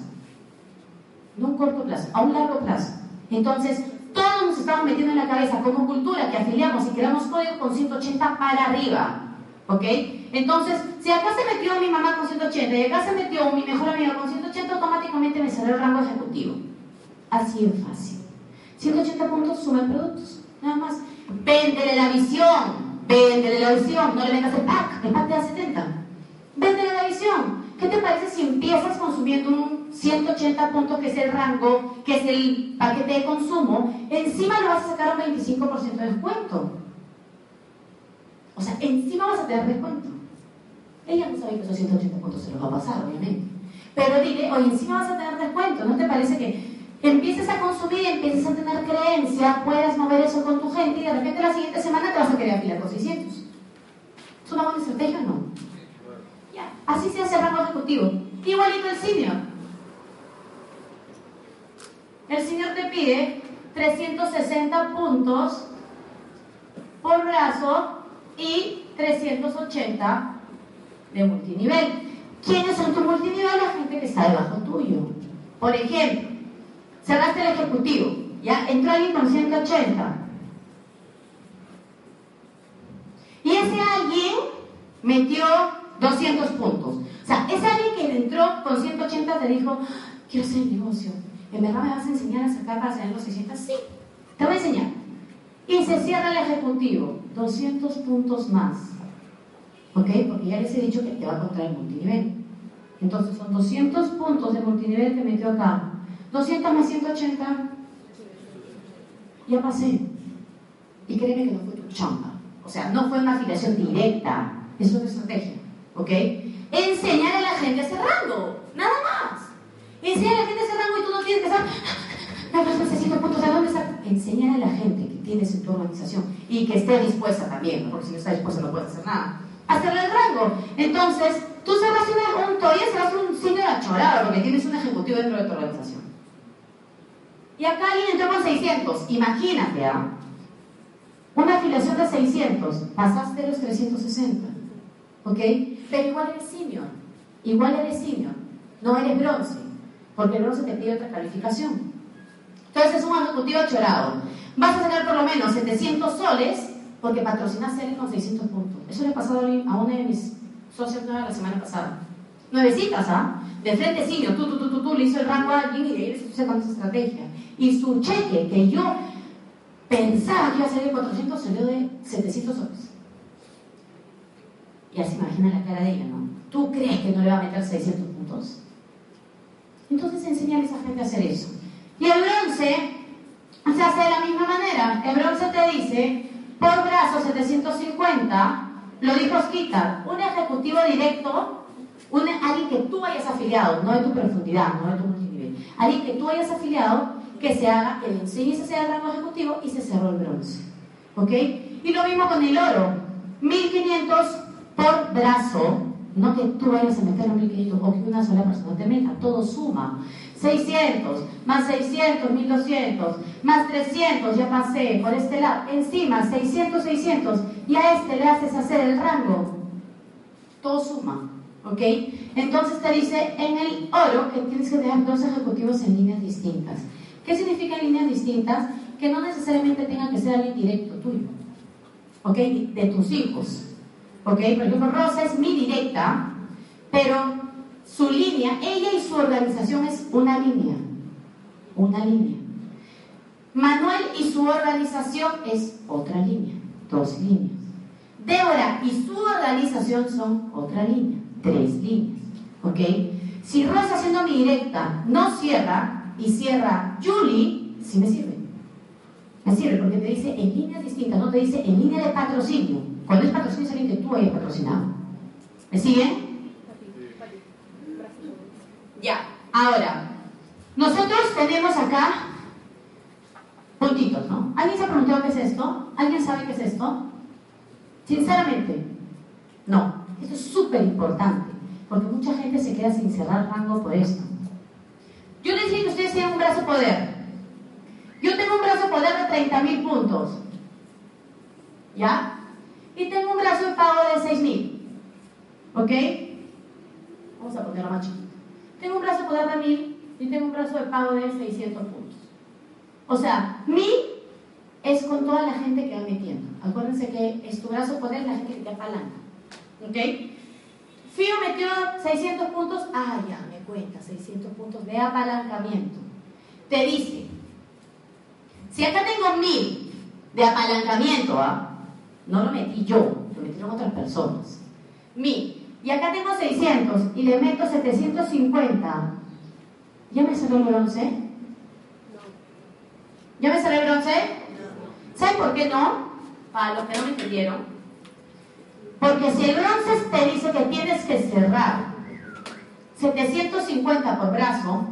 No a un corto plazo, a un largo plazo. Entonces, todos nos estamos metiendo en la cabeza como cultura que afiliamos y creamos códigos con 180 para arriba. ¿Ok? Entonces, si acá se metió mi mamá con 180 y acá se metió mi mejor amiga con 180, automáticamente me sale el rango ejecutivo. Así de fácil. 180 puntos suman productos. Nada más. Véndele la visión. Véndele la visión. No le vendas el pack. El pack te da 70. Véndele la visión. ¿Qué te parece si empiezas consumiendo un 180 puntos, que es el rango, que es el paquete de consumo? Encima le vas a sacar un 25% de descuento. O sea, encima vas a tener descuento. Ella no sabe que esos 180 puntos se los va a pasar, obviamente. Pero dile, oye, encima vas a tener descuento. ¿No te parece que empieces a consumir, empieces a tener creencia, puedas mover eso con tu gente y de repente la siguiente semana te vas a querer afilar con 600? ¿Es una buena estrategia o no? Así se hace el rango ejecutivo. Igualito el senior. El senior te pide 360 puntos por brazo y 380 de multinivel. ¿Quiénes son tu multinivel? La gente que está debajo tuyo. Por ejemplo, cerraste el ejecutivo, ya entró alguien con 180. Y ese alguien metió 200 puntos. O sea, ese alguien que entró con 180 te dijo, quiero hacer negocio. ¿En verdad me vas a enseñar a sacar para hacer los 600? Sí, te voy a enseñar. Y se cierra el ejecutivo, 200 puntos más. ¿Ok? Porque ya les he dicho que te va a contar el multinivel. Entonces son 200 puntos de multinivel que metió acá. 200 más 180. Ya pasé. Y créeme que no fue tu chamba. O sea, no fue una afiliación directa. Es una estrategia. ¿Ok? Enseñar a la gente ese rango. Nada más. Enseñar a la gente ese rango y tú no tienes que estar. No, no necesito puntos. ¿De dónde está? Enseñar a la gente que tienes en tu organización y que esté dispuesta también, porque si no está dispuesta no puedes hacer nada. Hacerle el rango. Entonces, tú cerras un, un todavía cerras un de achorado porque tienes un ejecutivo dentro de tu organización. Y acá alguien entró con 600. Imagínate, ¿ah? Una afiliación de 600. Pasaste los 360. ¿Ok? Pero igual eres senior. Igual eres senior. No eres bronce. Porque el bronce te pide otra calificación. Entonces es un ejecutivo chorado. Vas a sacar por lo menos 700 soles porque patrocinaste a alguien con 600 puntos. Eso le ha pasado a uno de mis socios la semana pasada. Nuevecitas, ¿ah? De frente senior, tú, tú, tú, tú, tú, le hizo el rango a alguien y de ahí le con esa estrategia. Y su cheque, que yo pensaba que iba a ser de 400, salió de 700 soles. Ya se imagina la cara de ella, ¿no? ¿Tú crees que no le va a meter 600 puntos? Entonces enseñar a esa gente a hacer eso. Y el bronce se hace de la misma manera. El bronce te dice, por brazo 750, lo dijo Osquitar, un ejecutivo directo, un, alguien que tú hayas afiliado, no de tu profundidad, no de tu multinivel, alguien que tú hayas afiliado, que se haga, que le enseñes ese rango ejecutivo y se cerró el bronce. ¿Ok? Y lo mismo con el oro, 1500 por brazo, no que tú vayas a meter 1500 o que una sola persona te meta, todo suma. 600, más 600, 1200, más 300, ya pasé por este lado, encima 600, 600, y a este le haces hacer el rango. Todo suma, ¿ok? Entonces te dice en el oro que tienes que dejar dos ejecutivos en líneas distintas. ¿Qué significa líneas distintas? Que no necesariamente tenga que ser alguien directo tuyo, ¿ok? De tus hijos, ¿ok? Por ejemplo, Rosa es mi directa, pero su línea, ella y su organización es una línea. Una línea. Manuel y su organización es otra línea. Dos líneas. Débora y su organización son otra línea. Tres líneas. ¿Ok? Si Rosa haciendo mi directa no cierra y cierra Julie, sí me sirve. Me sirve porque te dice en líneas distintas, no te dice en línea de patrocinio. Cuando es patrocinio es que tú hayas patrocinado. ¿Me siguen? Ya, ahora, nosotros tenemos acá puntitos, ¿no? ¿Alguien se ha preguntado qué es esto? ¿Alguien sabe qué es esto? Sinceramente, no. Esto es súper importante, porque mucha gente se queda sin cerrar rango por esto. Yo les que ustedes tienen un brazo poder. Yo tengo un brazo poder de 30.000 puntos. ¿Ya? Y tengo un brazo de pago de 6.000. ¿Ok? Vamos a ponerlo más chiquito. Tengo un brazo de poder de 1000 y tengo un brazo de pago de 600 puntos. O sea, mi es con toda la gente que va metiendo. Acuérdense que es tu brazo de poder la gente que te apalanca. ¿Ok? Fío metió 600 puntos. Ah, ya, me cuenta, 600 puntos de apalancamiento. Te dice, si acá tengo 1000 de apalancamiento, ¿ah? no lo metí yo, lo metieron otras personas. 1000 y acá tengo 600 y le meto 750. ¿Ya me salió el bronce? No. ¿Ya me salió el bronce? No. ¿Saben por qué no? Para los que no me entendieron. Porque si el bronce te dice que tienes que cerrar 750 por brazo,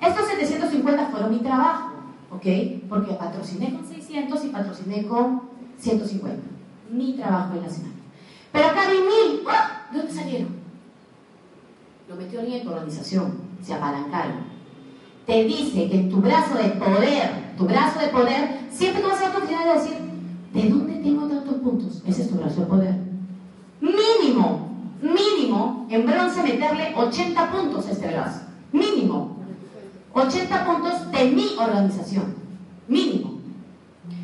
estos 750 fueron mi trabajo, ¿ok? Porque patrociné con 600 y patrociné con 150. Mi trabajo en la semana. Pero acá vi mil. ¿De dónde salieron? lo metió alguien en tu organización, se apalancaron. Te dice que tu brazo de poder, tu brazo de poder, siempre tú vas a tu oficina y decir, ¿de dónde tengo tantos puntos? Ese es tu brazo de poder. Mínimo, mínimo, en bronce meterle 80 puntos a este brazo. Mínimo. 80 puntos de mi organización. Mínimo.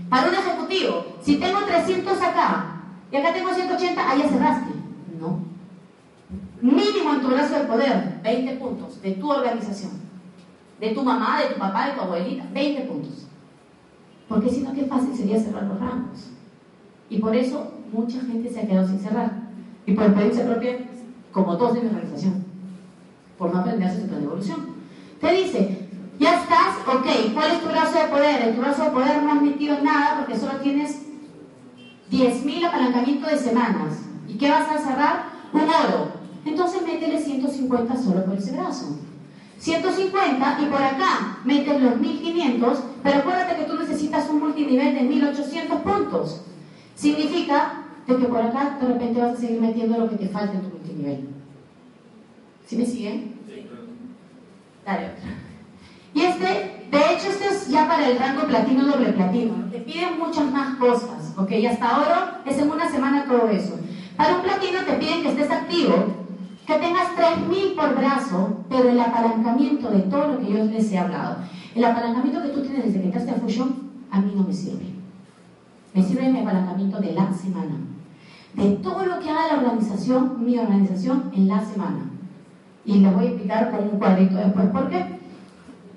Para un ejecutivo, si tengo 300 acá y acá tengo 180, ahí ya cerraste. No. Mínimo en tu brazo de poder, 20 puntos de tu organización. De tu mamá, de tu papá, de tu abuelita, 20 puntos. Porque si no, qué fácil sería cerrar los rangos. Y por eso mucha gente se ha quedado sin cerrar. Y por experiencia propia, como todos de mi organización. Por no aprender a hacer plan de evolución. Te dice, ya estás, ok, ¿cuál es tu brazo de poder? En tu brazo de poder no has metido nada porque solo tienes 10.000 apalancamientos de semanas. ¿Y qué vas a cerrar? Un oro. Entonces métele 150 solo por ese brazo. 150 y por acá metes los 1500, pero acuérdate que tú necesitas un multinivel de 1800 puntos. Significa de que por acá de repente vas a seguir metiendo lo que te falta en tu multinivel. ¿Sí me siguen? Sí. Dale otra. Y este, de hecho, este es ya para el rango platino doble platino. Te piden muchas más cosas, ¿ok? Y hasta ahora es en una semana todo eso. Para un platino te piden que estés activo, que tengas 3.000 por brazo, pero el apalancamiento de todo lo que yo les he hablado, el apalancamiento que tú tienes desde que entraste a Fusion, a mí no me sirve. Me sirve mi apalancamiento de la semana. De todo lo que haga la organización, mi organización, en la semana. Y les voy a explicar con un cuadrito después por qué.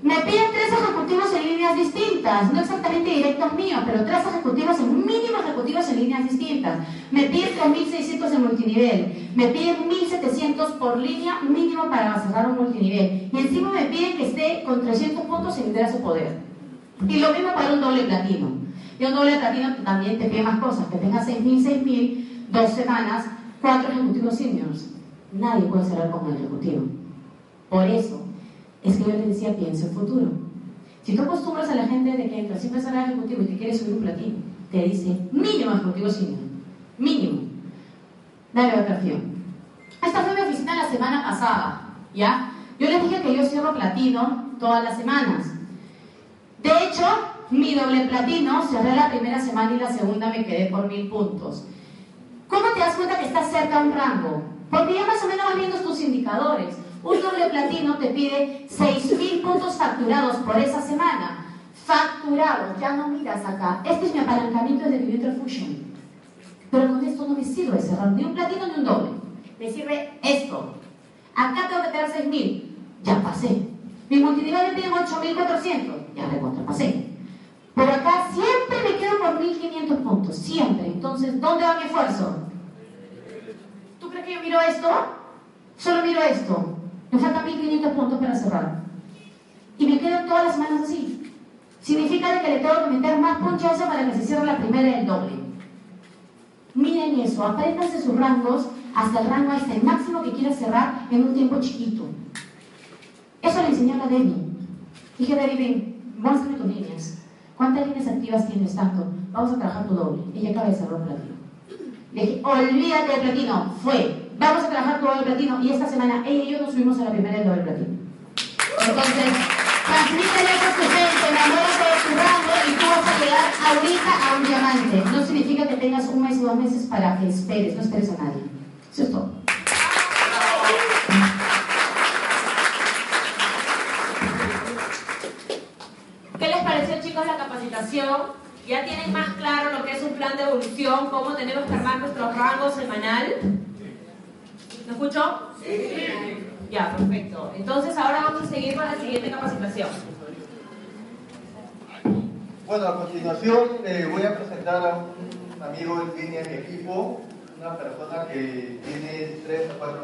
Me piden tres ejecutivos en líneas distintas, no exactamente directos míos, pero tres ejecutivos en mínimo ejecutivos en líneas distintas. Me piden 3.600 en multinivel, me piden 1.700 por línea mínimo para cerrar un multinivel. Y encima me piden que esté con 300 puntos en liderazgo poder. Y lo mismo para un doble platino. Y un doble platino también te pide más cosas, que tengas 6.000, 6.000, dos semanas, cuatro ejecutivos seniors. Nadie puede cerrar con el ejecutivo. Por eso, es que yo les decía, piensa en futuro. Si tú acostumbras a la gente de que entra siempre será ejecutivo y te quiere subir un platino, te dice mínimo ejecutivo senior. Mínimo. Dale votación. Esta fue mi oficina la semana pasada, ¿ya? Yo les dije que yo cierro platino todas las semanas. De hecho, mi doble platino cerré la primera semana y la segunda me quedé por mil puntos. ¿Cómo te das cuenta que estás cerca a un rango? Porque ya más o menos vas viendo tus indicadores. Un doble platino te pide 6.000 puntos facturados por esa semana. Facturados, ya no miras acá. Este es mi apalancamiento que yo Fusion. Pero con esto no me sirve cerrar ni un platino ni un doble. Me sirve esto. Acá tengo que tener 6.000. Ya pasé. Mi multinivel me piden 8.400. Ya recontra pasé. Pero acá siempre me quedo por 1.500 puntos. Siempre. Entonces, ¿dónde va mi esfuerzo? ¿Tú crees que yo miro esto? Solo miro esto. Me faltan 1500 puntos para cerrar. Y me quedo todas las semanas así. Significa que le tengo que meter más ponchazo para que se cierre la primera y el doble. Miren eso, apréndanse sus rangos hasta el rango, hasta el máximo que quieras cerrar en un tiempo chiquito. Eso le enseñó a Debbie. Dije, Debbie, ven, muéstrame tus líneas. ¿Cuántas líneas activas tienes tanto? Vamos a trabajar tu doble. Ella acaba de cerrar un platino. Le dije, olvídate del platino. Fue vamos a trabajar todo el platino y esta semana ella y yo nos subimos a la primera del doble platino. Entonces, transmítele a tu gente, enamórate de tu rango y tú vas a llegar ahorita a un diamante. No significa que tengas un mes o dos meses para que esperes, no esperes a nadie. Eso es todo. ¿Qué les pareció chicos la capacitación? ¿Ya tienen más claro lo que es un plan de evolución? ¿Cómo tenemos que armar nuestros rangos semanal? ¿Me escuchó? Sí. Ya, perfecto. Entonces ahora vamos a seguir con la siguiente capacitación. Bueno, a continuación eh, voy a presentar a un amigo en línea de mi equipo, una persona que tiene tres o cuatro